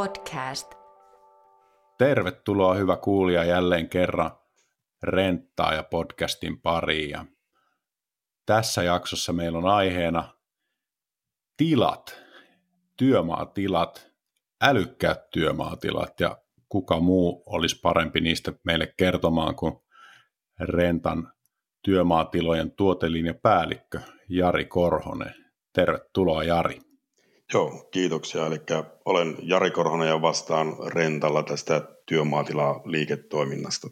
podcast. Tervetuloa hyvä kuulija jälleen kerran Renttaa ja podcastin pariin. Ja tässä jaksossa meillä on aiheena tilat, työmaatilat, älykkäät työmaatilat ja kuka muu olisi parempi niistä meille kertomaan kuin Rentan työmaatilojen tuotelinja päällikkö Jari Korhonen. Tervetuloa Jari. Joo, kiitoksia. Eli olen Jari Korhonen ja vastaan rentalla tästä työmaatila liiketoiminnasta.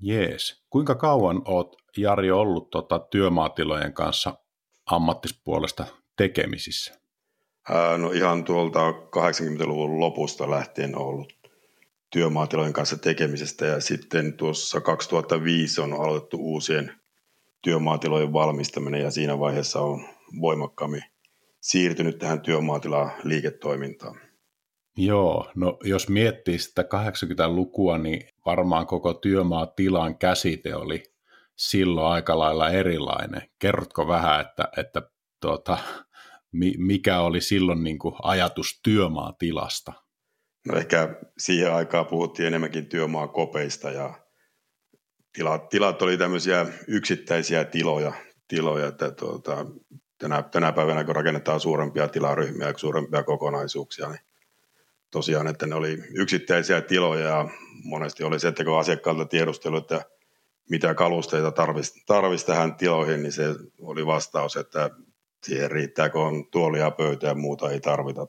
Jees. Kuinka kauan olet Jari ollut tota, työmaatilojen kanssa ammattispuolesta tekemisissä? Ää, no ihan tuolta 80-luvun lopusta lähtien ollut työmaatilojen kanssa tekemisestä ja sitten tuossa 2005 on aloitettu uusien työmaatilojen valmistaminen ja siinä vaiheessa on voimakkaammin siirtynyt tähän työmaatilaan liiketoimintaan. Joo, no jos miettii sitä 80-lukua, niin varmaan koko työmaatilan käsite oli silloin aika lailla erilainen. Kerrotko vähän, että, että tuota, mikä oli silloin niin kuin ajatus työmaatilasta? No ehkä siihen aikaan puhuttiin enemmänkin työmaakopeista ja tilat, tilat oli tämmöisiä yksittäisiä tiloja, tiloja että tuota, tänä, tänä päivänä, kun rakennetaan suurempia tilaryhmiä ja suurempia kokonaisuuksia, niin tosiaan, että ne oli yksittäisiä tiloja ja monesti oli se, että kun asiakkaalta tiedustelu, että mitä kalusteita tarvisi, tarvisi tähän tiloihin, niin se oli vastaus, että siihen riittää, kun on tuolia, pöytä ja muuta ei tarvita.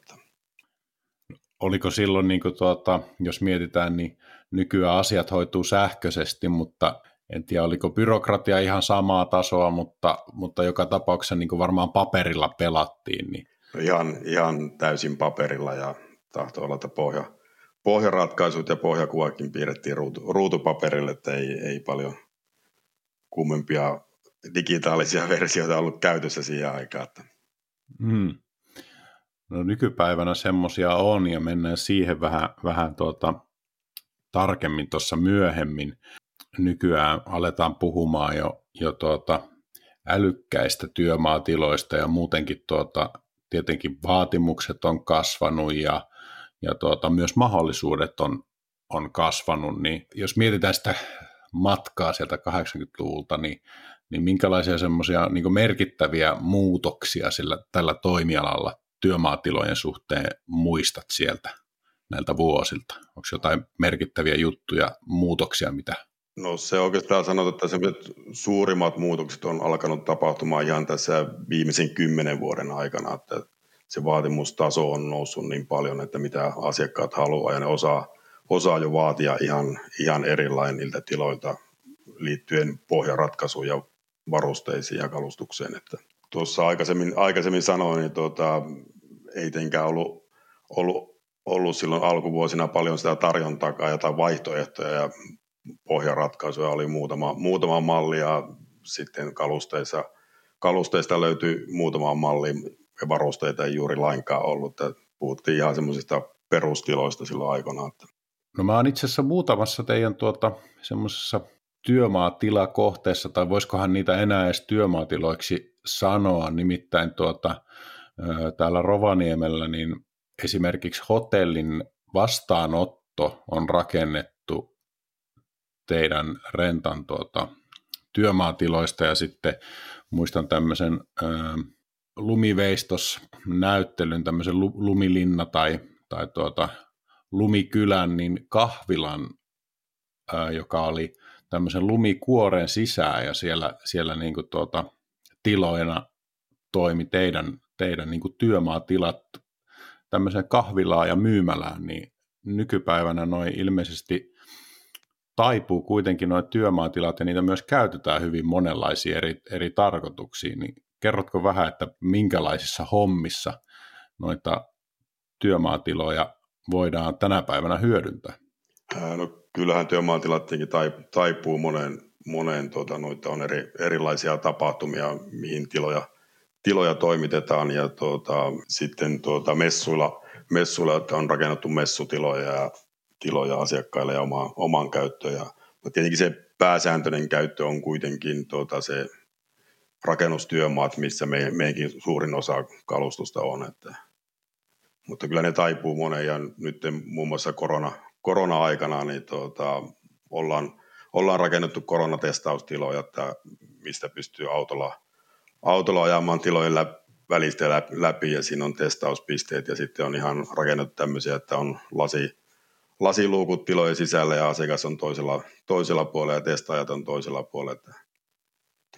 Oliko silloin, niin kuin tuota, jos mietitään, niin nykyään asiat hoituu sähköisesti, mutta en tiedä oliko byrokratia ihan samaa tasoa, mutta, mutta joka tapauksessa niin kuin varmaan paperilla pelattiin. Niin. No ihan, ihan täysin paperilla ja tahtoi olla, että pohja, pohjaratkaisut ja pohjakuvakin piirrettiin ruutu, ruutupaperille, että ei, ei paljon kummempia digitaalisia versioita ollut käytössä siihen aikaan. Että. Hmm. No nykypäivänä semmoisia on ja mennään siihen vähän, vähän tuota, tarkemmin tuossa myöhemmin nykyään aletaan puhumaan jo, jo tuota älykkäistä työmaatiloista ja muutenkin tuota, tietenkin vaatimukset on kasvanut ja, ja tuota, myös mahdollisuudet on, on kasvanut, niin jos mietitään sitä matkaa sieltä 80-luvulta, niin, niin minkälaisia semmoisia niin merkittäviä muutoksia sillä, tällä toimialalla työmaatilojen suhteen muistat sieltä näiltä vuosilta? Onko jotain merkittäviä juttuja, muutoksia, mitä No se oikeastaan sanotaan, että sellaiset suurimmat muutokset on alkanut tapahtumaan ihan tässä viimeisen kymmenen vuoden aikana, että se vaatimustaso on noussut niin paljon, että mitä asiakkaat haluaa ja ne osaa, osaa jo vaatia ihan, ihan erilain niiltä tiloilta liittyen pohjaratkaisuun ja varusteisiin ja kalustukseen. Että tuossa aikaisemmin, aikaisemmin sanoin, niin tuota, ei tenkään ollut, ollut, ollut silloin alkuvuosina paljon sitä tarjontaa tai vaihtoehtoja ja pohjaratkaisuja oli muutama, muutama malli ja sitten kalusteissa, kalusteista löytyi muutama malli ja varusteita ei juuri lainkaan ollut. Että puhuttiin ihan semmoisista perustiloista silloin aikana. No mä oon itse asiassa muutamassa teidän tuota, semmoisessa työmaatilakohteessa, tai voisikohan niitä enää edes työmaatiloiksi sanoa, nimittäin tuota, täällä Rovaniemellä niin esimerkiksi hotellin vastaanotto on rakennettu teidän rentan tuota, työmaatiloista ja sitten muistan tämmöisen ö, lumiveistosnäyttelyn, tämmöisen lumilinna tai, tai tuota, lumikylän, niin kahvilan, ö, joka oli tämmöisen lumikuoren sisään ja siellä, siellä niin kuin tuota, tiloina toimi teidän, teidän niin kuin työmaatilat tämmöisen kahvilaa ja myymälään, niin nykypäivänä noin ilmeisesti taipuu kuitenkin nuo työmaatilat ja niitä myös käytetään hyvin monenlaisiin eri, eri tarkoituksiin, niin kerrotko vähän, että minkälaisissa hommissa noita työmaatiloja voidaan tänä päivänä hyödyntää? No, kyllähän työmaatilat taipuu moneen, moneen tuota, noita on eri, erilaisia tapahtumia, mihin tiloja, tiloja toimitetaan ja tuota, sitten tuota, messuilla, messuilla on rakennettu messutiloja ja tiloja asiakkaille ja oma, oman käyttöön. Ja, mutta tietenkin se pääsääntöinen käyttö on kuitenkin tuota, se rakennustyömaat, missä me, meidänkin suurin osa kalustusta on. Että, mutta kyllä ne taipuu moneen ja nyt muun muassa korona, korona-aikana niin tuota, ollaan, ollaan rakennettu koronatestaustiloja, että mistä pystyy autolla, autolla ajamaan tilojen läpi, välistä läpi ja siinä on testauspisteet ja sitten on ihan rakennettu tämmöisiä, että on lasi, lasiluukut tilojen sisällä ja asiakas on toisella, toisella puolella ja testaajat on toisella puolella. Että,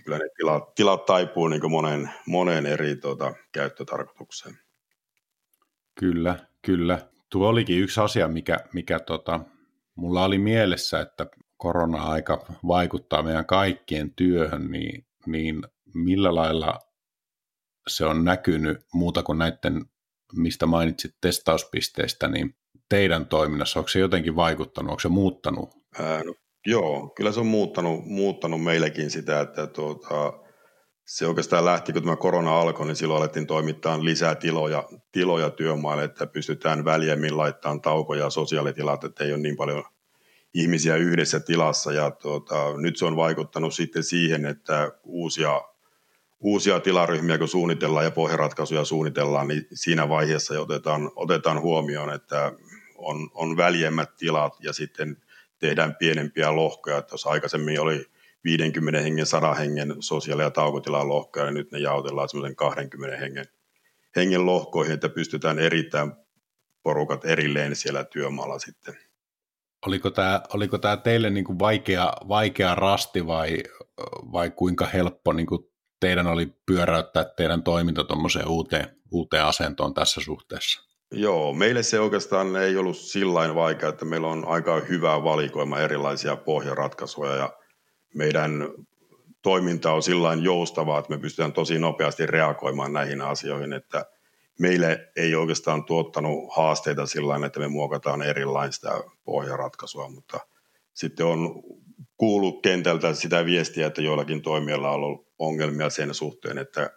kyllä ne tilat, tilat taipuu niin moneen, moneen eri tuota, käyttötarkoitukseen. Kyllä, kyllä. Tuo olikin yksi asia, mikä, mikä tota, mulla oli mielessä, että korona-aika vaikuttaa meidän kaikkien työhön, niin, niin millä lailla se on näkynyt muuta kuin näiden, mistä mainitsit testauspisteistä, niin teidän toiminnassa, onko se jotenkin vaikuttanut, onko se muuttanut? Ää, no, joo, kyllä se on muuttanut, muuttanut meillekin sitä, että tuota, se oikeastaan lähti, kun tämä korona alkoi, niin silloin alettiin toimittaa lisää tiloja, tiloja työmaalle, että pystytään väljemmin laittamaan taukoja sosiaalitilat, että ei ole niin paljon ihmisiä yhdessä tilassa. Ja tuota, nyt se on vaikuttanut sitten siihen, että uusia, uusia tilaryhmiä kun suunnitellaan ja pohjaratkaisuja suunnitellaan, niin siinä vaiheessa otetaan, otetaan huomioon, että on, on väljemmät tilat ja sitten tehdään pienempiä lohkoja. Että jos aikaisemmin oli 50 hengen, 100 hengen sosiaali- ja taukotilan lohkoja, ja nyt ne jaotellaan semmoisen 20 hengen, hengen lohkoihin, että pystytään erittäin porukat erilleen siellä työmaalla sitten. Oliko tämä, oliko tämä teille niin kuin vaikea, vaikea rasti vai, vai kuinka helppo niin kuin teidän oli pyöräyttää teidän toiminta tuommoiseen uuteen, uuteen asentoon tässä suhteessa? Joo, meille se oikeastaan ei ollut sillä vaikea, että meillä on aika hyvä valikoima erilaisia pohjaratkaisuja ja meidän toiminta on sillä joustavaa, että me pystytään tosi nopeasti reagoimaan näihin asioihin, että meille ei oikeastaan tuottanut haasteita sillä että me muokataan erilaista pohjaratkaisua, mutta sitten on kuullut kentältä sitä viestiä, että joillakin toimijoilla on ollut ongelmia sen suhteen, että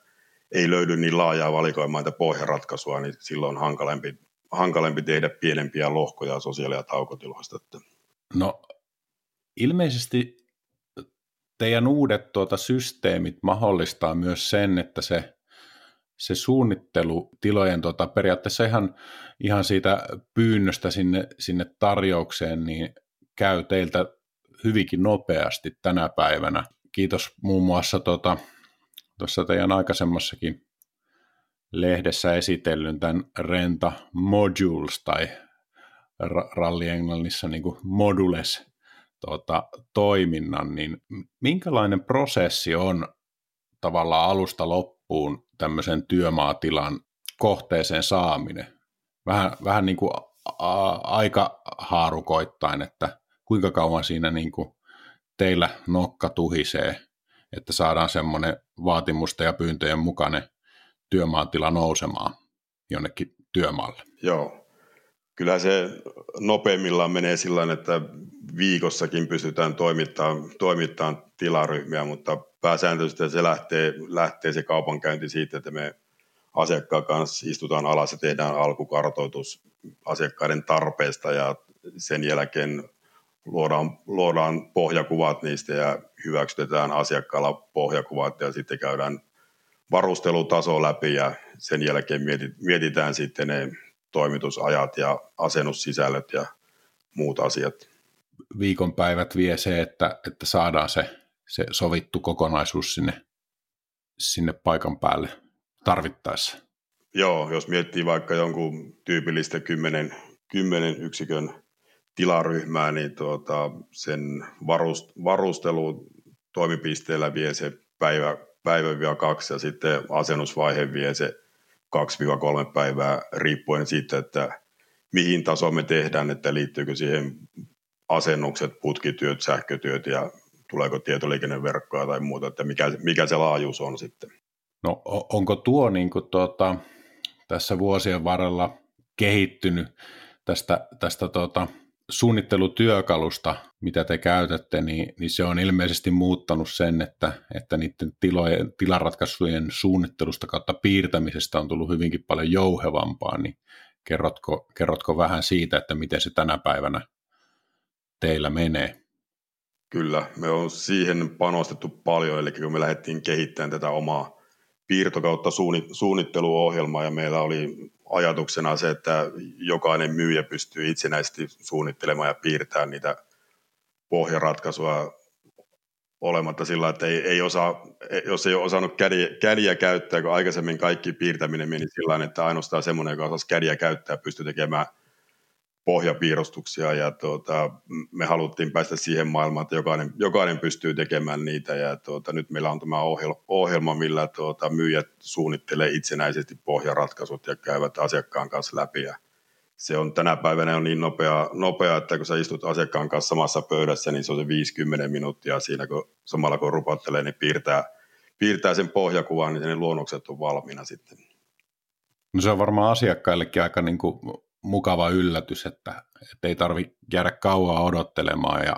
ei löydy niin laajaa valikoimaa pohjaratkaisua, niin silloin on hankalempi, hankalempi tehdä pienempiä lohkoja sosiaali- ja taukotiloista. No ilmeisesti teidän uudet tuota, systeemit mahdollistaa myös sen, että se, se suunnittelu tilojen tuota, periaatteessa ihan, ihan siitä pyynnöstä sinne, sinne tarjoukseen, niin käy teiltä hyvinkin nopeasti tänä päivänä. Kiitos muun muassa tuota, tuossa teidän aikaisemmassakin lehdessä esitellyn tämän Renta Modules tai ralli englannissa niin kuin modules tuota, toiminnan, niin minkälainen prosessi on tavallaan alusta loppuun tämmöisen työmaatilan kohteeseen saaminen? Vähän, vähän niin kuin aika haarukoittain, että kuinka kauan siinä niin kuin teillä nokka tuhisee, että saadaan semmoinen vaatimusta ja pyyntöjen mukainen työmaatila nousemaan jonnekin työmaalle. Joo, kyllä se nopeimmillaan menee sillä että viikossakin pystytään toimittamaan, toimittamaan tilaryhmiä, mutta pääsääntöisesti se lähtee, lähtee se kaupankäynti siitä, että me asiakkaan kanssa istutaan alas ja tehdään alkukartoitus asiakkaiden tarpeesta ja sen jälkeen luodaan, luodaan pohjakuvat niistä ja hyväksytetään asiakkaalla pohjakuvat ja sitten käydään varustelutaso läpi ja sen jälkeen mietitään sitten ne toimitusajat ja asennussisällöt ja muut asiat. Viikonpäivät vie se, että, että saadaan se, se sovittu kokonaisuus sinne, sinne paikan päälle tarvittaessa. Joo, jos miettii vaikka jonkun tyypillistä 10, 10 yksikön tilaryhmää, niin tuota, sen varust, varustelu toimipisteellä vie se päivä, päivä kaksi ja sitten asennusvaihe vie se 2-3 päivää riippuen siitä, että mihin tasoon me tehdään, että liittyykö siihen asennukset, putkityöt, sähkötyöt ja tuleeko tietoliikenneverkkoa tai muuta, että mikä, mikä se laajuus on sitten. No onko tuo niin kuin tuota, tässä vuosien varrella kehittynyt tästä, tästä tuota, suunnittelutyökalusta, mitä te käytätte, niin, niin se on ilmeisesti muuttanut sen, että, että niiden tilojen, tilaratkaisujen suunnittelusta kautta piirtämisestä on tullut hyvinkin paljon jouhevampaa, niin kerrotko, kerrotko vähän siitä, että miten se tänä päivänä teillä menee? Kyllä, me on siihen panostettu paljon, eli kun me lähdettiin kehittämään tätä omaa piirtokautta suunnitteluohjelmaa ja meillä oli ajatuksena se, että jokainen myyjä pystyy itsenäisesti suunnittelemaan ja piirtämään niitä pohjaratkaisua olematta sillä, että ei, ei osaa, jos ei ole osannut kädiä, kädiä käyttää, kun aikaisemmin kaikki piirtäminen meni sillä että ainoastaan semmoinen, joka osasi kädiä käyttää, pystyy tekemään pohjapiirustuksia ja tuota, me haluttiin päästä siihen maailmaan, että jokainen, jokainen pystyy tekemään niitä ja tuota, nyt meillä on tämä ohjelma, millä tuota, myyjät suunnittelee itsenäisesti pohjaratkaisut ja käyvät asiakkaan kanssa läpi ja se on tänä päivänä on niin nopea, nopea, että kun sä istut asiakkaan kanssa samassa pöydässä, niin se on se 50 minuuttia siinä, kun samalla kun rupattelee, niin piirtää, piirtää sen pohjakuvan, niin ne luonnokset on valmiina sitten. No se on varmaan asiakkaillekin aika niin kuin mukava yllätys, että, että ei tarvi jäädä kauan odottelemaan ja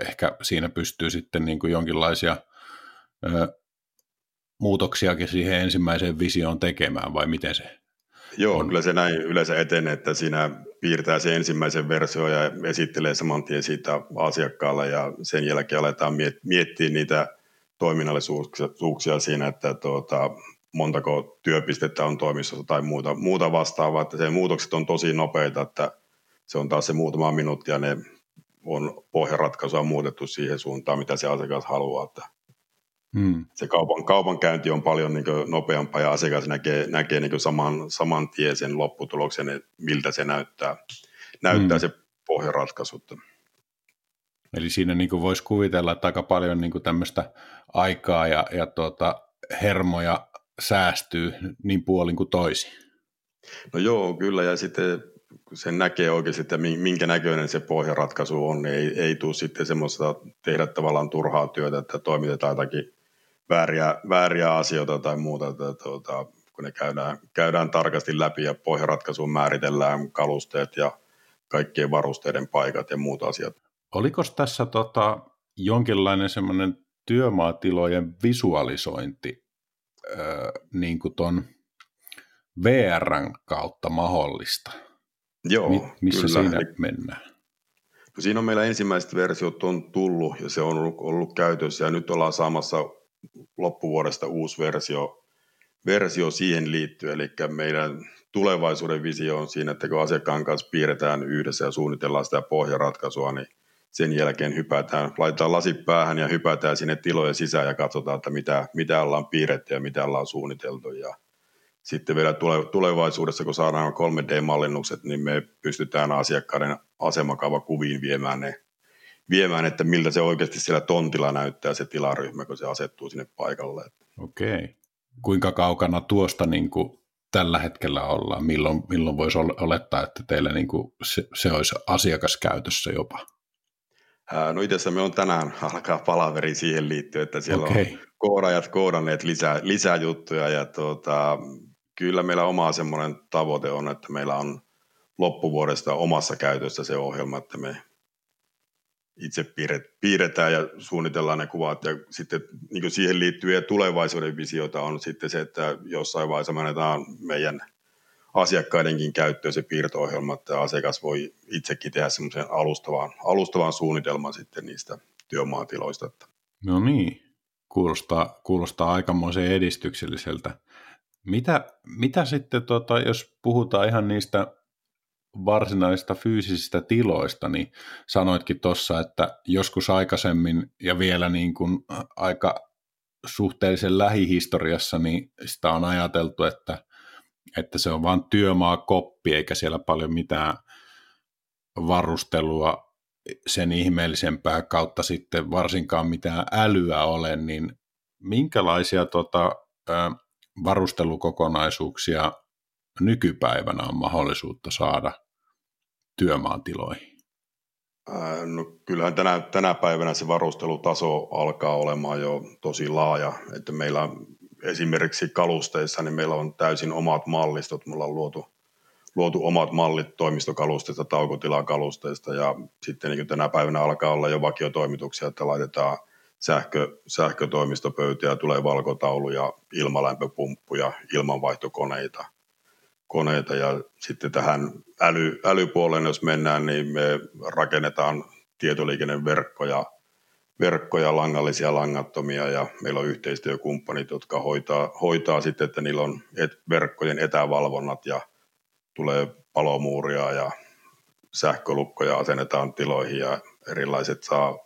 ehkä siinä pystyy sitten niin kuin jonkinlaisia ö, muutoksiakin siihen ensimmäiseen visioon tekemään, vai miten se Joo, on. kyllä se näin yleensä etenee, että siinä piirtää se ensimmäisen versio ja esittelee saman tien siitä asiakkaalle ja sen jälkeen aletaan miettiä niitä toiminnallisuuksia siinä, että tuota, montako työpistettä on toimistossa tai muuta, muuta vastaavaa, että se muutokset on tosi nopeita, että se on taas se muutama minuutti ja ne on pohjaratkaisua muutettu siihen suuntaan, mitä se asiakas haluaa. Että Hmm. Se kaupan, kaupankäynti on paljon niin nopeampaa ja asiakas näkee, näkee niin saman, saman tien sen lopputuloksen, että miltä se näyttää, näyttää hmm. se pohjaratkaisu. Eli siinä niin voisi kuvitella, että aika paljon niin tämmöistä aikaa ja, ja tuota, hermoja säästyy niin puolin kuin toisin. No joo, kyllä, ja sitten sen näkee oikeasti, että minkä näköinen se pohjaratkaisu on, niin ei, ei tule sitten semmoista tehdä tavallaan turhaa työtä, että toimitetaan jotakin vääriä, vääriä asioita tai muuta, että tuota, kun ne käydään, käydään tarkasti läpi ja pohjaratkaisuun määritellään kalusteet ja kaikkien varusteiden paikat ja muut asiat. Oliko tässä tota, jonkinlainen semmoinen työmaatilojen visualisointi äh, niin kuin ton VRn kautta mahdollista? Joo, Mi- Missä kyllä. siinä Eli, mennään? No siinä on meillä ensimmäiset versiot on tullut ja se on ollut, ollut käytössä ja nyt ollaan saamassa loppuvuodesta uusi versio, versio siihen liittyen, eli meidän tulevaisuuden visio on siinä, että kun asiakkaan kanssa piirretään yhdessä ja suunnitellaan sitä pohjaratkaisua, niin sen jälkeen hypätään, laitetaan lasit päähän ja hypätään sinne tilojen sisään ja katsotaan, että mitä, mitä ollaan piirretty ja mitä ollaan suunniteltu. Ja sitten vielä tulevaisuudessa, kun saadaan 3D-mallinnukset, niin me pystytään asiakkaiden asemakaavakuviin viemään ne viemään, että miltä se oikeasti siellä tontilla näyttää se tilaryhmä, kun se asettuu sinne paikalle. Okei. Kuinka kaukana tuosta niin kuin tällä hetkellä ollaan? Milloin, milloin voisi olettaa, että teillä niin kuin se, se olisi asiakaskäytössä jopa? No itse asiassa me on tänään alkaa palaveri siihen liittyen, että siellä okay. on koodajat koodanneet lisää, lisää juttuja ja tuota, kyllä meillä oma semmoinen tavoite on, että meillä on loppuvuodesta omassa käytössä se ohjelma, että me itse piirretään ja suunnitellaan ne kuvat. Ja sitten niin siihen liittyviä tulevaisuuden visioita on sitten se, että jossain vaiheessa me annetaan meidän asiakkaidenkin käyttöön se piirto-ohjelma, että asiakas voi itsekin tehdä semmoisen alustavan, alustavan suunnitelman sitten niistä työmaatiloista. No niin, kuulostaa, kuulostaa aikamoisen edistykselliseltä. Mitä, mitä sitten, tota, jos puhutaan ihan niistä varsinaisista fyysisistä tiloista, niin sanoitkin tuossa, että joskus aikaisemmin ja vielä niin kuin aika suhteellisen lähihistoriassa, niin sitä on ajateltu, että, että se on vain työmaakoppi, eikä siellä paljon mitään varustelua sen ihmeellisempää kautta sitten varsinkaan mitään älyä ole, niin minkälaisia tota, varustelukokonaisuuksia nykypäivänä on mahdollisuutta saada työmaatiloihin? No, kyllähän tänä, tänä päivänä se varustelutaso alkaa olemaan jo tosi laaja. Että meillä esimerkiksi kalusteissa niin meillä on täysin omat mallistot. Mulla on luotu, luotu omat mallit toimistokalusteista, taukotilakalusteista ja sitten niin tänä päivänä alkaa olla jo vakiotoimituksia, että laitetaan sähkö, sähkötoimistopöytiä, tulee valkotauluja, ilmalämpöpumppuja, ilmanvaihtokoneita – koneita ja sitten tähän äly, älypuoleen, jos mennään, niin me rakennetaan tietoliikenneverkkoja, verkkoja, langallisia, langattomia ja meillä on yhteistyökumppanit, jotka hoitaa, hoitaa sitten, että niillä on et, verkkojen etävalvonnat ja tulee palomuuria ja sähkölukkoja asennetaan tiloihin ja erilaiset saa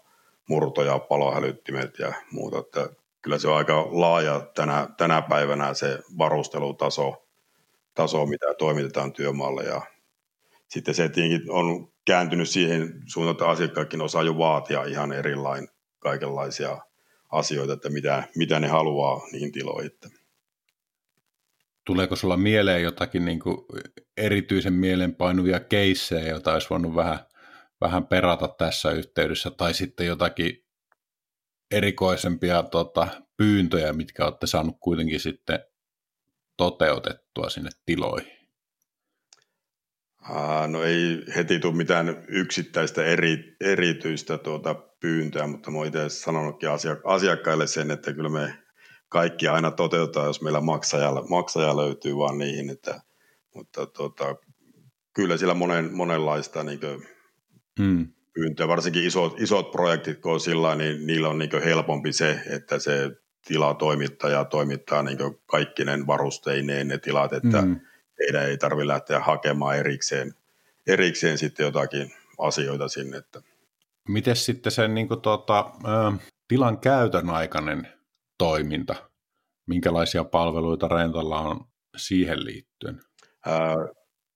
murtoja, palohälyttimet ja muuta. Että kyllä se on aika laaja tänä, tänä päivänä se varustelutaso, taso, mitä toimitetaan työmaalle ja sitten se tietenkin on kääntynyt siihen suuntaan, että asiakkaatkin osaa jo vaatia ihan erilain kaikenlaisia asioita, että mitä, mitä ne haluaa niihin tiloihin. Tuleeko sulla mieleen jotakin niin kuin erityisen mielenpainuvia keissejä, joita olisi voinut vähän, vähän perata tässä yhteydessä, tai sitten jotakin erikoisempia tota, pyyntöjä, mitkä olette saanut kuitenkin sitten toteutettua sinne tiloihin? No ei heti tule mitään yksittäistä eri, erityistä tuota pyyntöä, mutta mä itse sanonutkin asiakkaille sen, että kyllä me kaikki aina toteutetaan, jos meillä maksaja, maksaja löytyy vaan niihin, että, mutta tuota, kyllä siellä monen, monenlaista niin kuin, hmm. pyyntöä, varsinkin isot, isot projektit, kun on sillä niin niillä on niin helpompi se, että se tilatoimittaja toimittaa niin kaikkinen varusteineen ne tilat, että hmm teidän ei tarvitse lähteä hakemaan erikseen, erikseen sitten jotakin asioita sinne. Että. Miten sitten sen niin kuin, tuota, tilan käytön aikainen toiminta? Minkälaisia palveluita Rentalla on siihen liittyen? Ää,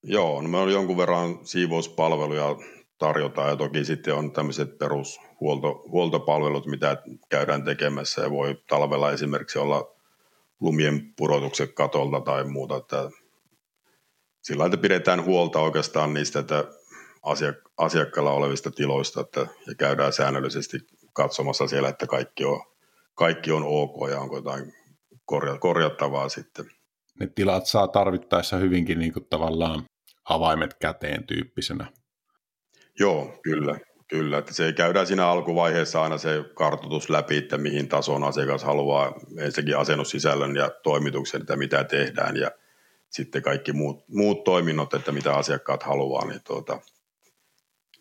joo, no me on jonkun verran siivouspalveluja tarjotaan ja toki sitten on tämmöiset perushuoltopalvelut, mitä käydään tekemässä ja voi talvella esimerkiksi olla lumien pudotukset katolta tai muuta, että sillä että pidetään huolta oikeastaan niistä että asiak- asiakkailla olevista tiloista että, ja käydään säännöllisesti katsomassa siellä, että kaikki on, kaikki on ok ja onko jotain korja- korjattavaa sitten. Ne tilat saa tarvittaessa hyvinkin niin kuin tavallaan avaimet käteen tyyppisenä. Joo, kyllä. Kyllä, että se käydään siinä alkuvaiheessa aina se kartoitus läpi, että mihin tasoon asiakas haluaa ensinnäkin asennussisällön ja toimituksen, että mitä tehdään ja sitten kaikki muut, muut toiminnot, että mitä asiakkaat haluaa, niin tuota,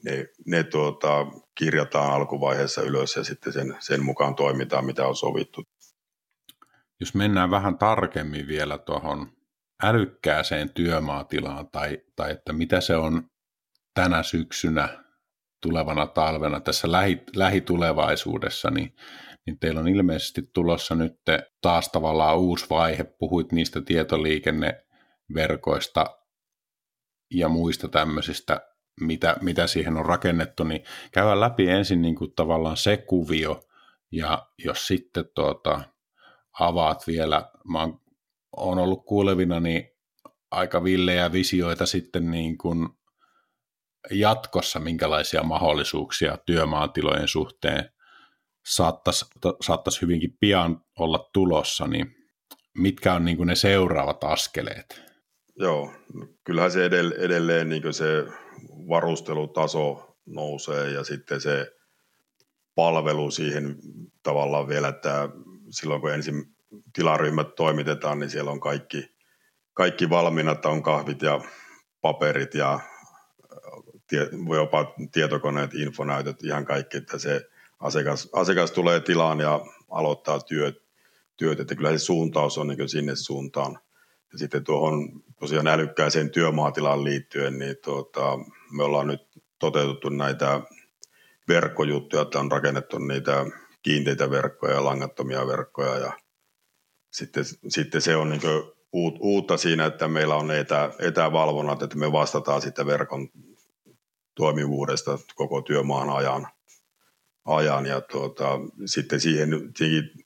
ne, ne tuota, kirjataan alkuvaiheessa ylös ja sitten sen, sen mukaan toimitaan, mitä on sovittu. Jos mennään vähän tarkemmin vielä tuohon älykkääseen työmaatilaan tai, tai että mitä se on tänä syksynä, tulevana talvena, tässä lähi, lähitulevaisuudessa, niin, niin teillä on ilmeisesti tulossa nyt taas tavallaan uusi vaihe. Puhuit niistä tietoliikenne verkoista ja muista tämmöisistä, mitä, mitä siihen on rakennettu, niin käydään läpi ensin niin kuin tavallaan se kuvio, ja jos sitten tuota, avaat vielä, mä oon, ollut kuulevina niin aika villejä visioita sitten niin kuin jatkossa, minkälaisia mahdollisuuksia työmaatilojen suhteen saattaisi, saattaisi hyvinkin pian olla tulossa, niin mitkä on niin kuin ne seuraavat askeleet? Joo, kyllähän se edelleen niin se varustelutaso nousee ja sitten se palvelu siihen tavallaan vielä, että silloin kun ensin tilaryhmät toimitetaan, niin siellä on kaikki, kaikki valmiina, että on kahvit ja paperit ja tie, jopa tietokoneet, infonäytöt, ihan kaikki, että se asiakas, asiakas tulee tilaan ja aloittaa työt, työt että kyllä se suuntaus on niin sinne suuntaan. Ja sitten tuohon tosiaan älykkääseen työmaatilaan liittyen, niin tuota, me ollaan nyt toteutettu näitä verkkojuttuja, että on rakennettu niitä kiinteitä verkkoja ja langattomia verkkoja ja sitten, sitten se on niin uutta siinä, että meillä on etä, etävalvonnat, että me vastataan sitten verkon toimivuudesta koko työmaan ajan. ajan. Ja tuota, sitten siihen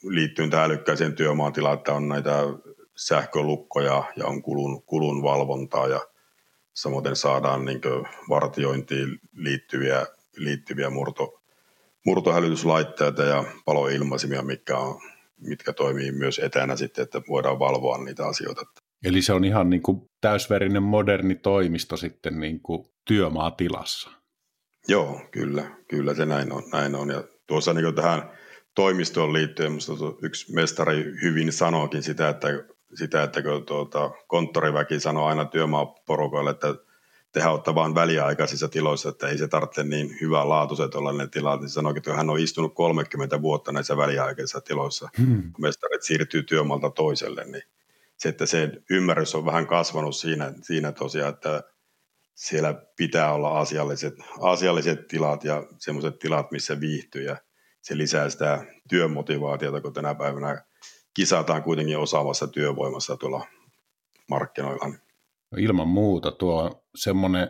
liittyen tähän älykkääseen työmaatilaan, että on näitä sähkölukkoja ja on kulun, kulun valvontaa ja samoin saadaan niin vartiointiin liittyviä, liittyviä murto, murtohälytyslaitteita ja paloilmaisimia, mitkä, on, mitkä toimii myös etänä sitten, että voidaan valvoa niitä asioita. Eli se on ihan niin kuin täysverinen moderni toimisto sitten niin kuin työmaatilassa. Joo, kyllä, kyllä se näin on. Näin on. Ja tuossa niin tähän toimistoon liittyen minusta yksi mestari hyvin sanoikin sitä, että sitä, että kun tuota, konttoriväki sanoo aina työmaaporukoille, että tehdään ottaa vain väliaikaisissa tiloissa, että ei se tarvitse niin hyvää laatuiset olla ne tilat, niin sanoo, että hän on istunut 30 vuotta näissä väliaikaisissa tiloissa, hmm. kun mestarit siirtyy työmaalta toiselle, niin se, että se ymmärrys on vähän kasvanut siinä, siinä tosiaan, että siellä pitää olla asialliset, asialliset tilat ja semmoiset tilat, missä viihtyy ja se lisää sitä työmotivaatiota, kun tänä päivänä kisataan kuitenkin osaavassa työvoimassa tuolla markkinoilla. No ilman muuta tuo semmoinen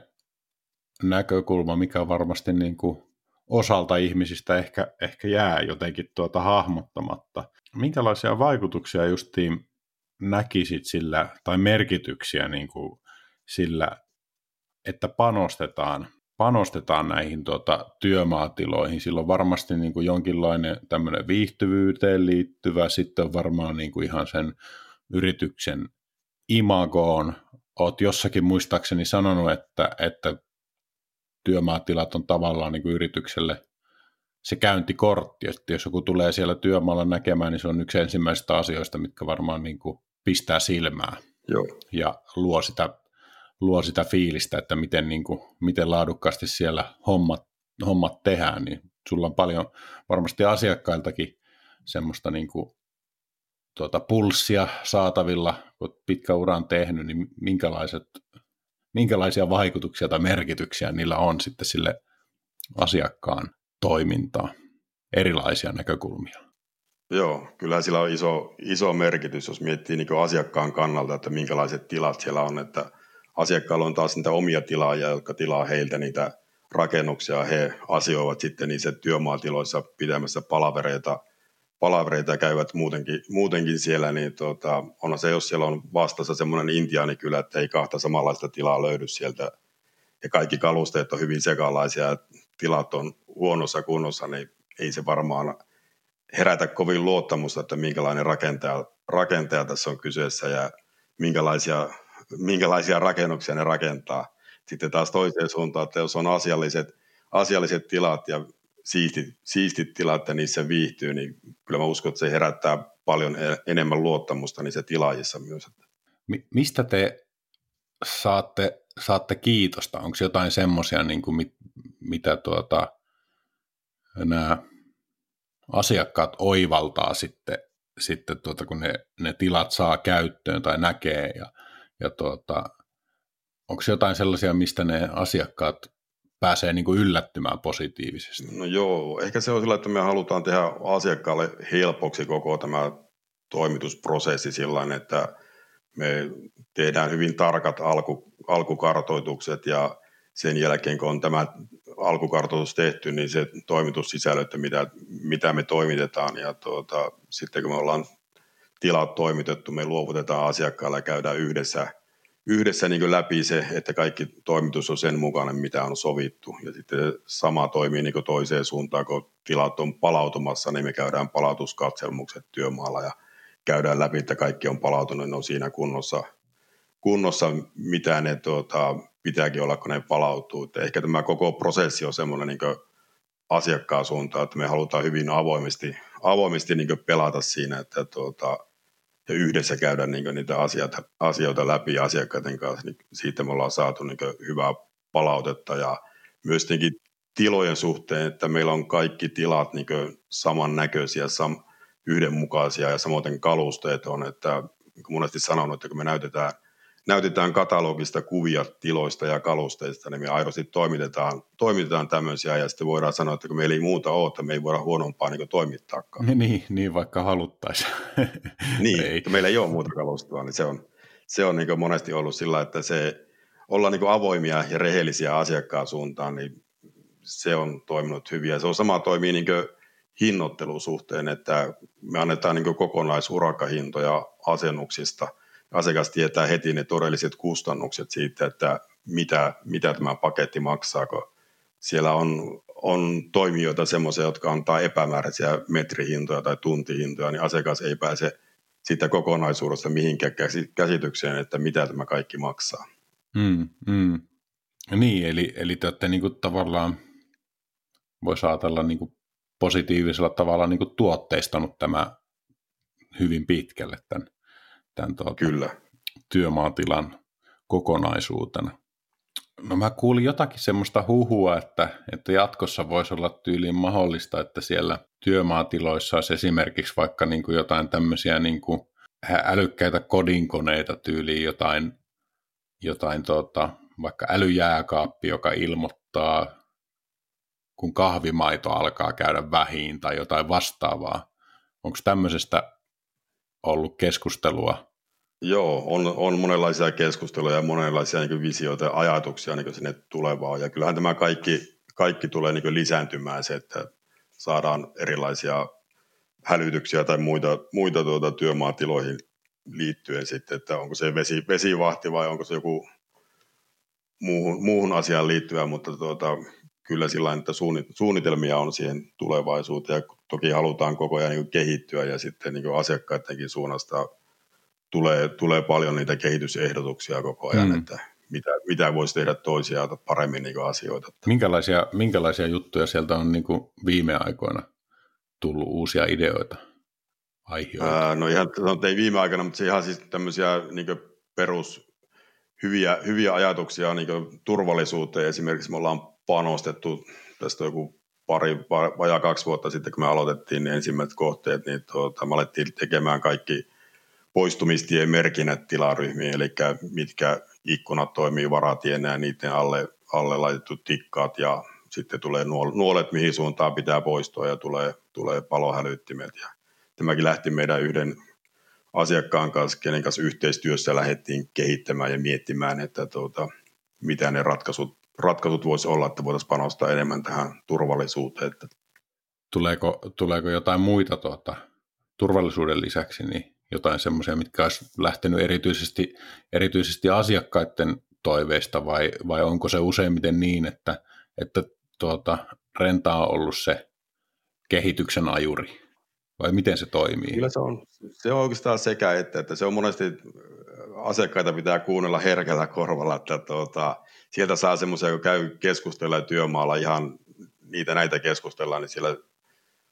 näkökulma, mikä varmasti niin kuin osalta ihmisistä ehkä, ehkä jää jotenkin tuota hahmottamatta. Minkälaisia vaikutuksia justiin näkisit sillä, tai merkityksiä niin kuin sillä, että panostetaan, panostetaan näihin tuota, työmaatiloihin. Silloin varmasti niin kuin jonkinlainen tämmöinen viihtyvyyteen liittyvä, sitten on varmaan niin kuin ihan sen yrityksen imagoon. Olet jossakin muistaakseni sanonut, että, että työmaatilat on tavallaan niin kuin yritykselle se käyntikortti, että jos joku tulee siellä työmaalla näkemään, niin se on yksi ensimmäisistä asioista, mitkä varmaan niin kuin pistää silmää Joo. ja luo sitä, luo sitä fiilistä, että miten, niin kuin, miten laadukkaasti siellä hommat, hommat tehdään, niin sulla on paljon varmasti asiakkailtakin semmoista niin kuin, tuota, pulssia saatavilla, kun pitkä uran tehnyt, niin minkälaiset, minkälaisia vaikutuksia tai merkityksiä niillä on sitten sille asiakkaan toimintaan, erilaisia näkökulmia. Joo, kyllä sillä on iso, iso merkitys, jos miettii niin asiakkaan kannalta, että minkälaiset tilat siellä on, että asiakkaalla on taas niitä omia tilaajia, jotka tilaa heiltä niitä rakennuksia, he asioivat sitten niissä työmaatiloissa pitämässä palavereita, palavereita käyvät muutenkin, muutenkin siellä, niin tuota, on se, jos siellä on vastassa semmoinen intiaanikylä, että ei kahta samanlaista tilaa löydy sieltä, ja kaikki kalusteet on hyvin sekalaisia, ja tilat on huonossa kunnossa, niin ei se varmaan herätä kovin luottamusta, että minkälainen rakentaja, rakentaja tässä on kyseessä ja minkälaisia, minkälaisia rakennuksia ne rakentaa. Sitten taas toiseen suuntaan, että jos on asialliset, asialliset tilat ja siistit, siistit tilat ja niissä viihtyy, niin kyllä mä uskon, että se herättää paljon enemmän luottamusta niissä tilaajissa myös. Mi- mistä te saatte, saatte kiitosta? Onko jotain semmoisia, niin mit, mitä tuota, nämä asiakkaat oivaltaa sitten, sitten tuota, kun ne, ne tilat saa käyttöön tai näkee ja, ja tuota, onko jotain sellaisia, mistä ne asiakkaat pääsee niin kuin yllättymään positiivisesti? No joo, ehkä se on sillä, että me halutaan tehdä asiakkaalle helpoksi koko tämä toimitusprosessi sillä että me tehdään hyvin tarkat alku, alkukartoitukset ja sen jälkeen, kun on tämä alkukartoitus tehty, niin se toimitussisällöt, mitä, mitä me toimitetaan. Ja tuota, sitten kun me ollaan tilat toimitettu, me luovutetaan asiakkaalle ja käydään yhdessä, yhdessä niin läpi se, että kaikki toimitus on sen mukainen, mitä on sovittu. Ja sitten sama toimii niin toiseen suuntaan, kun tilat on palautumassa, niin me käydään palautuskatselmukset työmaalla ja käydään läpi, että kaikki on palautunut, ne on siinä kunnossa, kunnossa mitä ne tuota, pitääkin olla, kun ne palautuu. Että ehkä tämä koko prosessi on semmoinen niin asiakkaan suuntaan, että me halutaan hyvin avoimesti, avoimesti niin pelata siinä, että tuota, ja yhdessä käydä niin niitä asioita, asioita läpi asiakkaiden kanssa, niin siitä me ollaan saatu niin hyvää palautetta. Ja myös tilojen suhteen, että meillä on kaikki tilat niin samannäköisiä, sam, yhdenmukaisia ja samoin kalusteet on, että niin monesti sanonut, että kun me näytetään – näytetään katalogista kuvia tiloista ja kalusteista, niin me aidosti toimitetaan, toimitetaan tämmöisiä ja sitten voidaan sanoa, että kun meillä ei muuta ole, että me ei voida huonompaa niin toimittaakaan. Niin, niin vaikka haluttaisiin. niin, ei. että meillä ei ole muuta kalustoa, niin se on, se on niin monesti ollut sillä, että se olla niin avoimia ja rehellisiä asiakkaan suuntaan, niin se on toiminut hyvin. Ja se on sama toimii niin hinnoittelusuhteen, että me annetaan niin kokonaisurakahintoja asennuksista – asiakas tietää heti ne todelliset kustannukset siitä, että mitä, mitä tämä paketti maksaa, kun siellä on, on toimijoita semmoisia, jotka antaa epämääräisiä metrihintoja tai tuntihintoja, niin asiakas ei pääse siitä kokonaisuudesta mihinkään käsitykseen, että mitä tämä kaikki maksaa. Mm, mm. Niin, eli, eli te olette niin kuin tavallaan, voisi ajatella niin kuin positiivisella tavalla niin kuin tuotteistanut tämä hyvin pitkälle tämän tämän tuota, Kyllä. työmaatilan kokonaisuutena. No mä kuulin jotakin semmoista huhua, että, että jatkossa voisi olla tyyliin mahdollista, että siellä työmaatiloissa olisi esimerkiksi vaikka niin kuin jotain tämmöisiä niin kuin älykkäitä kodinkoneita tyyliin jotain, jotain tota, vaikka älyjääkaappi, joka ilmoittaa, kun kahvimaito alkaa käydä vähiin tai jotain vastaavaa. Onko tämmöisestä ollut keskustelua? Joo, on, on monenlaisia keskusteluja ja monenlaisia niin visioita ja ajatuksia niin sinne tulevaan. Ja kyllähän tämä kaikki, kaikki tulee niin lisääntymään se, että saadaan erilaisia hälytyksiä tai muita, muita tuota, työmaatiloihin liittyen sitten, että onko se vesi, vesivahti vai onko se joku muuhun, muuhun asiaan liittyvä, mutta tuota, kyllä sillä että suunnitelmia on siihen tulevaisuuteen ja toki halutaan koko ajan niin kehittyä ja sitten niin asiakkaidenkin suunnasta tulee, tulee paljon niitä kehitysehdotuksia koko ajan, mm. että mitä, mitä voisi tehdä toisia paremmin niin asioita. Minkälaisia, minkälaisia juttuja sieltä on niin viime aikoina tullut uusia ideoita? Ää, no ihan, no, ei viime aikana, mutta se ihan siis tämmöisiä niin perus hyviä, hyviä ajatuksia niin turvallisuuteen. Esimerkiksi me ollaan panostettu tästä joku pari, vajaa kaksi vuotta sitten, kun me aloitettiin niin ensimmäiset kohteet, niin tuota, me alettiin tekemään kaikki poistumistien merkinnät tilaryhmiin, eli mitkä ikkunat toimii varatienä ja niiden alle, alle laitettu tikkaat ja sitten tulee nuolet, mihin suuntaan pitää poistua ja tulee, tulee palohälyttimet. Ja tämäkin lähti meidän yhden asiakkaan kanssa, kenen kanssa yhteistyössä lähdettiin kehittämään ja miettimään, että tuota, mitä ne ratkaisut, ratkaisut voisi olla, että voitaisiin panostaa enemmän tähän turvallisuuteen. Tuleeko, tuleeko jotain muita tuota, turvallisuuden lisäksi, niin jotain semmoisia, mitkä olisi lähtenyt erityisesti, erityisesti asiakkaiden toiveista, vai, vai onko se useimmiten niin, että, että tuota, renta on ollut se kehityksen ajuri? Vai miten se toimii? Kyllä se on, se on oikeastaan sekä että, että se on monesti asiakkaita pitää kuunnella herkällä korvalla, että tuota, sieltä saa semmoisia, kun käy keskustella työmaalla ihan niitä näitä keskustellaan, niin siellä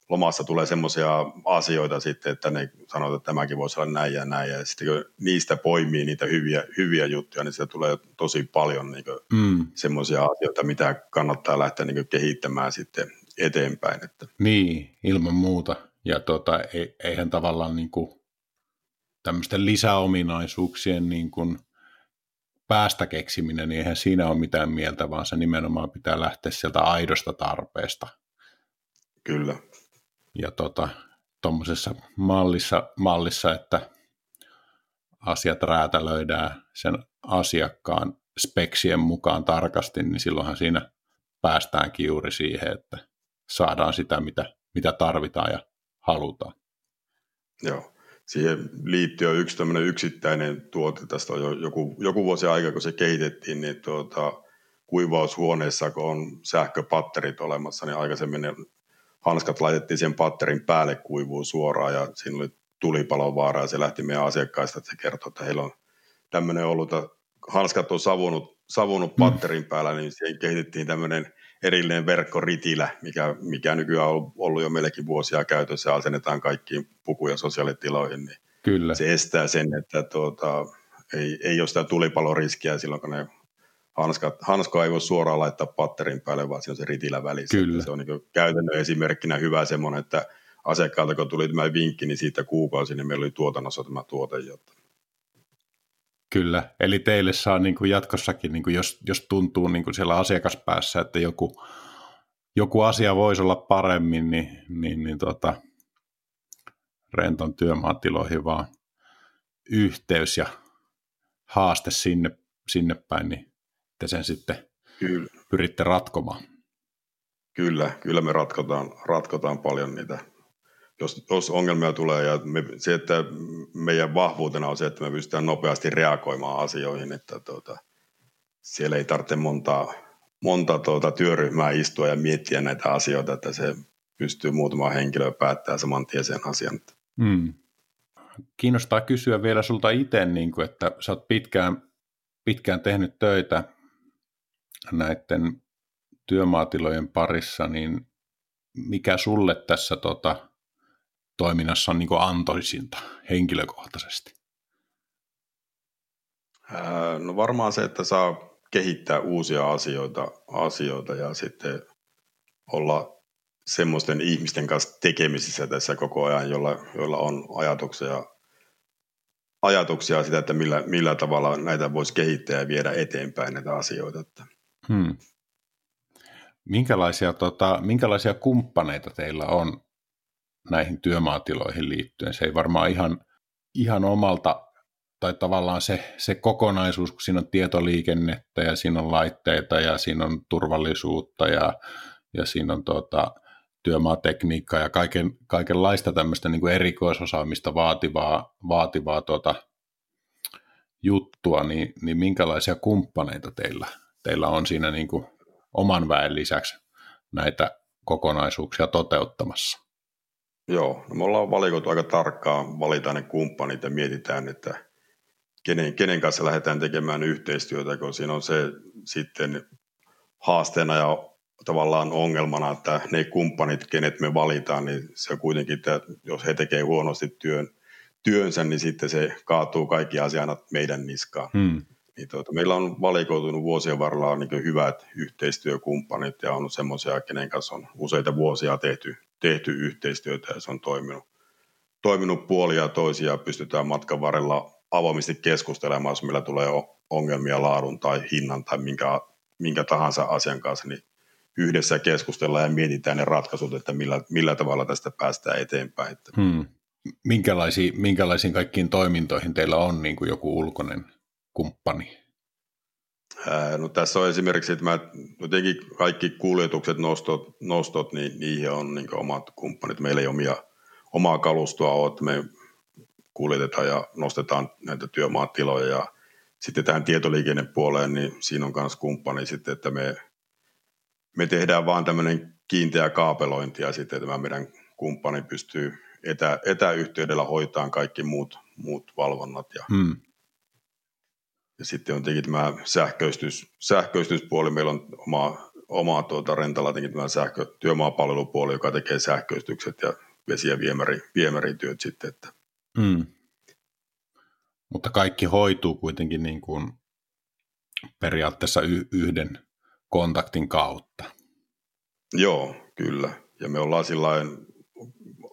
lomassa tulee semmoisia asioita sitten, että ne sanoo, että tämäkin voisi olla näin ja näin. Ja sitten kun niistä poimii niitä hyviä, hyviä juttuja, niin se tulee tosi paljon niin mm. semmoisia asioita, mitä kannattaa lähteä niin kehittämään sitten eteenpäin. Että. Niin, ilman muuta. Ja tuota, eihän tavallaan niin kuin tämmöisten lisäominaisuuksien niin kuin päästä keksiminen, niin eihän siinä ole mitään mieltä, vaan se nimenomaan pitää lähteä sieltä aidosta tarpeesta. Kyllä. Ja tuommoisessa tota, mallissa, mallissa, että asiat räätälöidään sen asiakkaan speksien mukaan tarkasti, niin silloinhan siinä päästäänkin juuri siihen, että saadaan sitä, mitä, mitä tarvitaan ja halutaan. Joo. Siihen liittyy yksi tämmöinen yksittäinen tuote, tästä on jo joku, joku vuosi aika, kun se kehitettiin, niin tuota, kuivaushuoneessa, kun on sähköpatterit olemassa, niin aikaisemmin ne hanskat laitettiin sen patterin päälle kuivuu suoraan ja siinä oli tulipalovaara ja se lähti meidän asiakkaista, että se kertoi, että heillä on tämmöinen ollut, että hanskat on savunut, savunut mm. patterin päällä, niin siihen kehitettiin tämmöinen erillinen verkkoritilä, mikä, mikä nykyään on ollut jo meillekin vuosia käytössä ja asennetaan kaikkiin pukuja sosiaalitiloihin, niin Kyllä. se estää sen, että tuota, ei, ei ole sitä tulipaloriskiä silloin, kun ne hanskat, hanskaa ei voi suoraan laittaa patterin päälle, vaan siinä on se ritilä välissä. Kyllä. Se on niin käytännön esimerkkinä hyvä semmoinen, että asiakkaalta kun tuli tämä vinkki, niin siitä kuukausi, niin meillä oli tuotannossa tämä tuote. Jotta. Kyllä, eli teille saa niin kuin jatkossakin, niin kuin jos, jos tuntuu niin kuin siellä asiakaspäässä, että joku, joku asia voisi olla paremmin, niin, niin, niin tota, Renton työmaatiloihin vaan yhteys ja haaste sinne, sinne päin, niin te sen sitten kyllä. pyritte ratkomaan. Kyllä, kyllä me ratkotaan, ratkotaan paljon niitä jos, jos ongelmia tulee ja me, se, että meidän vahvuutena on se, että me pystytään nopeasti reagoimaan asioihin, että tuota, siellä ei tarvitse montaa, monta tuota, työryhmää istua ja miettiä näitä asioita, että se pystyy muutama henkilö päättää saman tien sen asian. Hmm. Kiinnostaa kysyä vielä sulta itse, niin kuin, että sä oot pitkään, pitkään tehnyt töitä näiden työmaatilojen parissa, niin mikä sulle tässä tota, toiminnassa on niin kuin antoisinta henkilökohtaisesti? No varmaan se, että saa kehittää uusia asioita, asioita ja sitten olla semmoisten ihmisten kanssa tekemisissä tässä koko ajan, joilla, joilla on ajatuksia ajatuksia sitä, että millä, millä tavalla näitä voisi kehittää ja viedä eteenpäin näitä asioita. Hmm. Minkälaisia, tota, minkälaisia kumppaneita teillä on näihin työmaatiloihin liittyen? Se ei varmaan ihan, ihan omalta, tai tavallaan se, se kokonaisuus, kun siinä on tietoliikennettä ja siinä on laitteita ja siinä on turvallisuutta ja, ja siinä on tota, työmaatekniikkaa ja kaiken, kaikenlaista tämmöistä niin kuin erikoisosaamista vaativaa, vaativaa tuota, juttua, niin, niin minkälaisia kumppaneita teillä, teillä on siinä niin kuin oman väen lisäksi näitä kokonaisuuksia toteuttamassa? Joo, no me ollaan valikoitu aika tarkkaan, valitaan ne kumppanit ja mietitään, että kenen, kenen kanssa lähdetään tekemään yhteistyötä, kun siinä on se sitten haasteena ja tavallaan ongelmana, että ne kumppanit, kenet me valitaan, niin se on kuitenkin, että jos he tekevät huonosti työn, työnsä, niin sitten se kaatuu kaikki asiat meidän niskaan. Hmm. Niin tuota, meillä on valikoitunut vuosien varrella niin hyvät yhteistyökumppanit ja on semmoisia, kenen kanssa on useita vuosia tehty, tehty yhteistyötä ja se on toiminut, toiminut puolia toisia. Pystytään matkan varrella avoimesti keskustelemaan, jos meillä tulee ongelmia laadun tai hinnan tai minkä, minkä tahansa asian kanssa, niin yhdessä keskustellaan ja mietitään ne ratkaisut, että millä, millä tavalla tästä päästään eteenpäin. Hmm. Minkälaisiin, minkälaisiin kaikkiin toimintoihin teillä on niin kuin joku ulkoinen kumppani? No tässä on esimerkiksi, että mä, jotenkin kaikki kuljetukset, nostot, nostot niin niihin on niin omat kumppanit. Meillä ei omia, omaa kalustoa ole, että me kuljetetaan ja nostetaan näitä työmaatiloja ja sitten tähän tietoliikennepuoleen, niin siinä on myös kumppani sitten, että me me tehdään vaan tämmöinen kiinteä kaapelointi ja sitten tämä meidän kumppani pystyy etä, etäyhteydellä hoitamaan kaikki muut, muut valvonnat. Ja, hmm. Ja sitten on tietenkin tämä sähköistys, sähköistyspuoli. Meillä on oma, oma tuota, rentalla tämä sähkö, työmaapalvelupuoli, joka tekee sähköistykset ja vesi- ja viemäri, viemärityöt sitten. Että. Hmm. Mutta kaikki hoituu kuitenkin niin kuin periaatteessa y- yhden kontaktin kautta. Joo, kyllä. Ja me ollaan sillä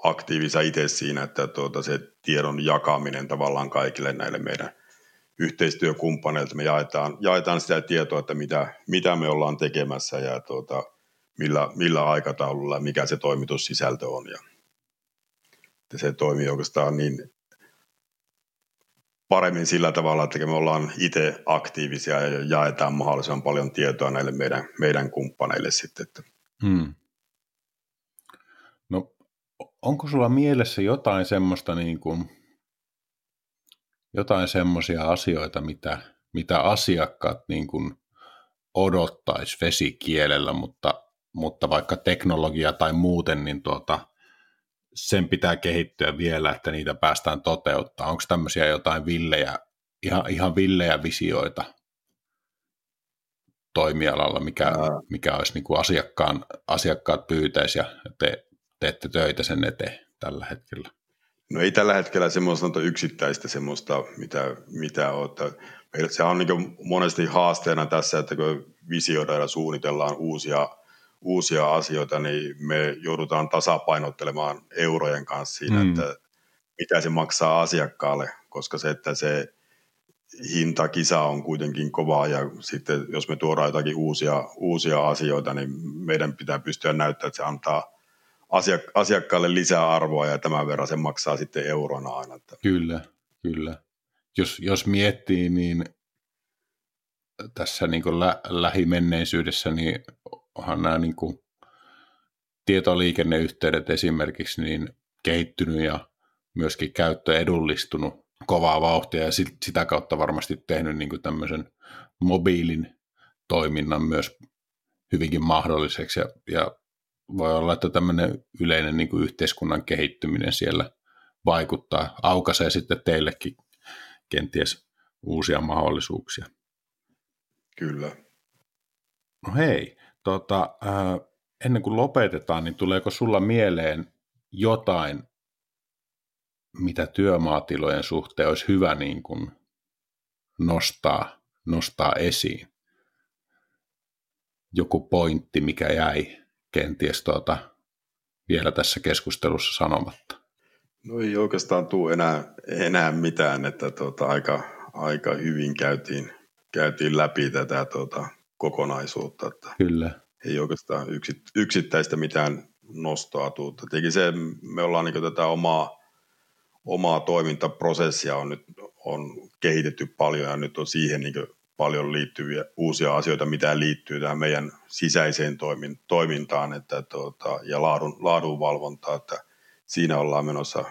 aktiivisia itse siinä, että tuota, se tiedon jakaminen tavallaan kaikille näille meidän yhteistyökumppaneilta. Me jaetaan, jaetaan sitä tietoa, että mitä, mitä me ollaan tekemässä ja tuota, millä, millä aikataululla, mikä se toimitussisältö on. Ja, että se toimii oikeastaan niin paremmin sillä tavalla, että me ollaan itse aktiivisia ja jaetaan mahdollisimman paljon tietoa näille meidän, meidän kumppaneille sitten. Että. Hmm. No, onko sulla mielessä jotain semmoista niin kuin, jotain semmoisia asioita, mitä, mitä asiakkaat niin kuin odottaisi vesikielellä, mutta, mutta vaikka teknologia tai muuten, niin tuota, sen pitää kehittyä vielä, että niitä päästään toteuttaa. Onko tämmöisiä jotain villejä, ihan, ihan villejä visioita toimialalla, mikä, mikä olisi niin kuin asiakkaan, asiakkaat pyytäisi ja te teette töitä sen eteen tällä hetkellä? No ei tällä hetkellä semmoista yksittäistä semmoista, mitä, mitä on. se on niin monesti haasteena tässä, että kun visioidaan ja suunnitellaan uusia uusia asioita, niin me joudutaan tasapainottelemaan eurojen kanssa siinä, mm. että mitä se maksaa asiakkaalle, koska se, että se hintakisa on kuitenkin kovaa ja sitten jos me tuodaan jotakin uusia, uusia asioita, niin meidän pitää pystyä näyttämään, että se antaa asiakkaalle lisää arvoa ja tämän verran se maksaa sitten eurona aina. Kyllä, kyllä. Jos, jos miettii, niin tässä niin lä- lähimenneisyydessä, niin onhan nämä niin kuin tietoliikenneyhteydet esimerkiksi niin kehittynyt ja myöskin käyttö edullistunut kovaa vauhtia ja sitä kautta varmasti tehnyt niin kuin tämmöisen mobiilin toiminnan myös hyvinkin mahdolliseksi ja, ja voi olla, että tämmöinen yleinen niin kuin yhteiskunnan kehittyminen siellä vaikuttaa, aukaisee sitten teillekin kenties uusia mahdollisuuksia. Kyllä. No hei, tota, äh, ennen kuin lopetetaan, niin tuleeko sulla mieleen jotain, mitä työmaatilojen suhteen olisi hyvä niin kuin nostaa, nostaa esiin? Joku pointti, mikä jäi kenties tuota, vielä tässä keskustelussa sanomatta? No ei oikeastaan tule enää, enää mitään, että tuota, aika, aika hyvin käytiin, käytiin läpi tätä tuota, kokonaisuutta. Että Kyllä. Ei oikeastaan yksit, yksittäistä mitään nostoa tule. Tietenkin se, me ollaan niin tätä omaa, omaa toimintaprosessia on nyt on kehitetty paljon ja nyt on siihen niin paljon liittyviä uusia asioita, mitä liittyy tähän meidän sisäiseen toimintaan että tuota, ja laadun, laadunvalvontaan, että siinä ollaan menossa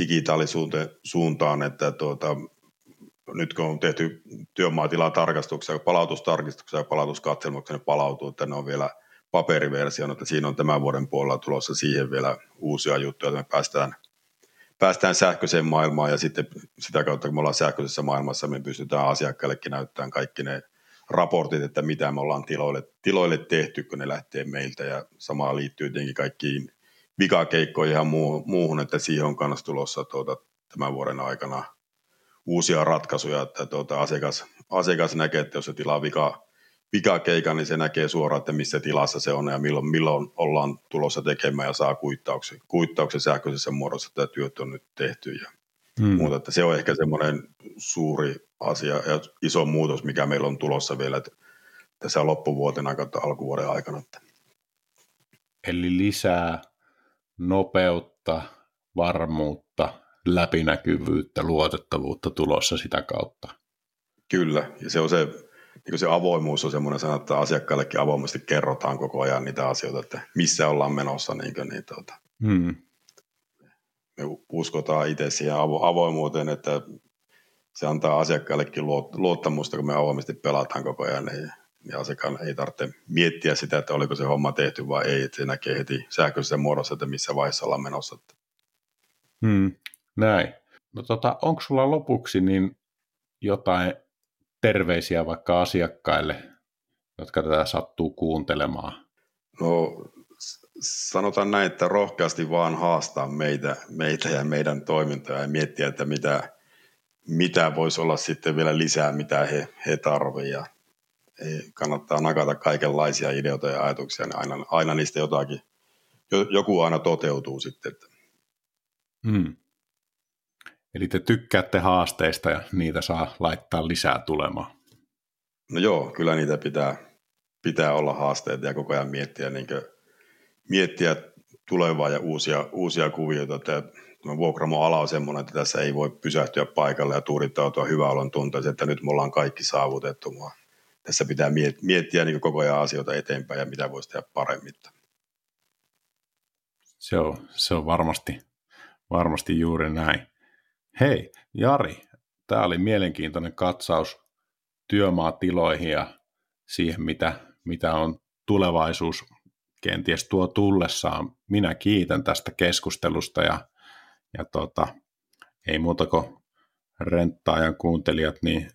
digitaalisuuntaan, että tuota, nyt kun on tehty työmaatilatarkastuksia, palautustarkistuksia ja palautuskatselmuksia, ne palautuu, että ne on vielä paperiversio, että siinä on tämän vuoden puolella tulossa siihen vielä uusia juttuja, että me päästään, päästään sähköiseen maailmaan ja sitten sitä kautta, kun me ollaan sähköisessä maailmassa, me pystytään asiakkaillekin näyttämään kaikki ne raportit, että mitä me ollaan tiloille, tiloille tehty, kun ne lähtee meiltä. Ja samaa liittyy tietenkin kaikkiin vikakeikkoihin ja muuhun, että siihen on kanssa tulossa tuota, tämän vuoden aikana uusia ratkaisuja, että tuota, asiakas, asiakas näkee, että jos se tilaa vika, vikakeikan, niin se näkee suoraan, että missä tilassa se on ja milloin, milloin ollaan tulossa tekemään ja saa kuittauksen, kuittauksen sähköisessä muodossa, että työt on nyt tehty ja hmm. muuta. Että se on ehkä semmoinen suuri asia ja iso muutos, mikä meillä on tulossa vielä tässä loppuvuotena kautta alkuvuoden aikana. Eli lisää nopeutta, varmuutta, läpinäkyvyyttä, luotettavuutta tulossa sitä kautta. Kyllä, ja se on se, niin se avoimuus on semmoinen sana, että asiakkaillekin avoimesti kerrotaan koko ajan niitä asioita, että missä ollaan menossa. Niin kuin, niin, tuota. hmm. Me uskotaan itse siihen avoimuuteen, että se antaa asiakkaillekin luottamusta, kun me avoimesti pelataan koko ajan. Niin, niin asiakkaan ei tarvitse miettiä sitä, että oliko se homma tehty vai ei, että se näkee heti sähköisessä muodossa, että missä vaiheessa ollaan menossa. Hmm. Näin. No tota, onko sulla lopuksi niin jotain terveisiä vaikka asiakkaille, jotka tätä sattuu kuuntelemaan? No sanotaan näin, että rohkeasti vaan haastaa meitä, meitä ja meidän toimintaa ja miettiä, että mitä, mitä voisi olla sitten vielä lisää, mitä he, he tarvitsevat. Kannattaa nakata kaikenlaisia ideoita ja ajatuksia, niin aina, aina niistä jotakin, joku aina toteutuu sitten. Hmm. Eli te tykkäätte haasteista ja niitä saa laittaa lisää tulemaan. No joo, kyllä niitä pitää, pitää olla haasteita ja koko ajan miettiä, niin kuin, miettiä tulevaa ja uusia, uusia kuvioita. Tämä vuokramo-ala on sellainen, että tässä ei voi pysähtyä paikalle ja tuurittautua hyvä olon tunteeseen, että nyt me ollaan kaikki saavutettu, vaan tässä pitää miettiä niin koko ajan asioita eteenpäin ja mitä voisi tehdä paremmin. Se on, se on varmasti, varmasti juuri näin. Hei, Jari, tämä oli mielenkiintoinen katsaus työmaatiloihin ja siihen, mitä, mitä on tulevaisuus kenties tuo tullessaan. Minä kiitän tästä keskustelusta ja, ja tota, ei muuta kuin renttaajan kuuntelijat, niin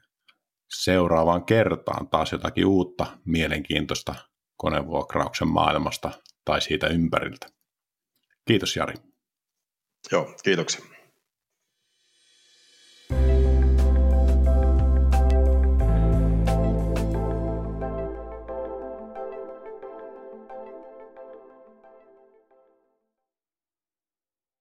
seuraavaan kertaan taas jotakin uutta mielenkiintoista konevuokrauksen maailmasta tai siitä ympäriltä. Kiitos Jari. Joo, kiitoksia.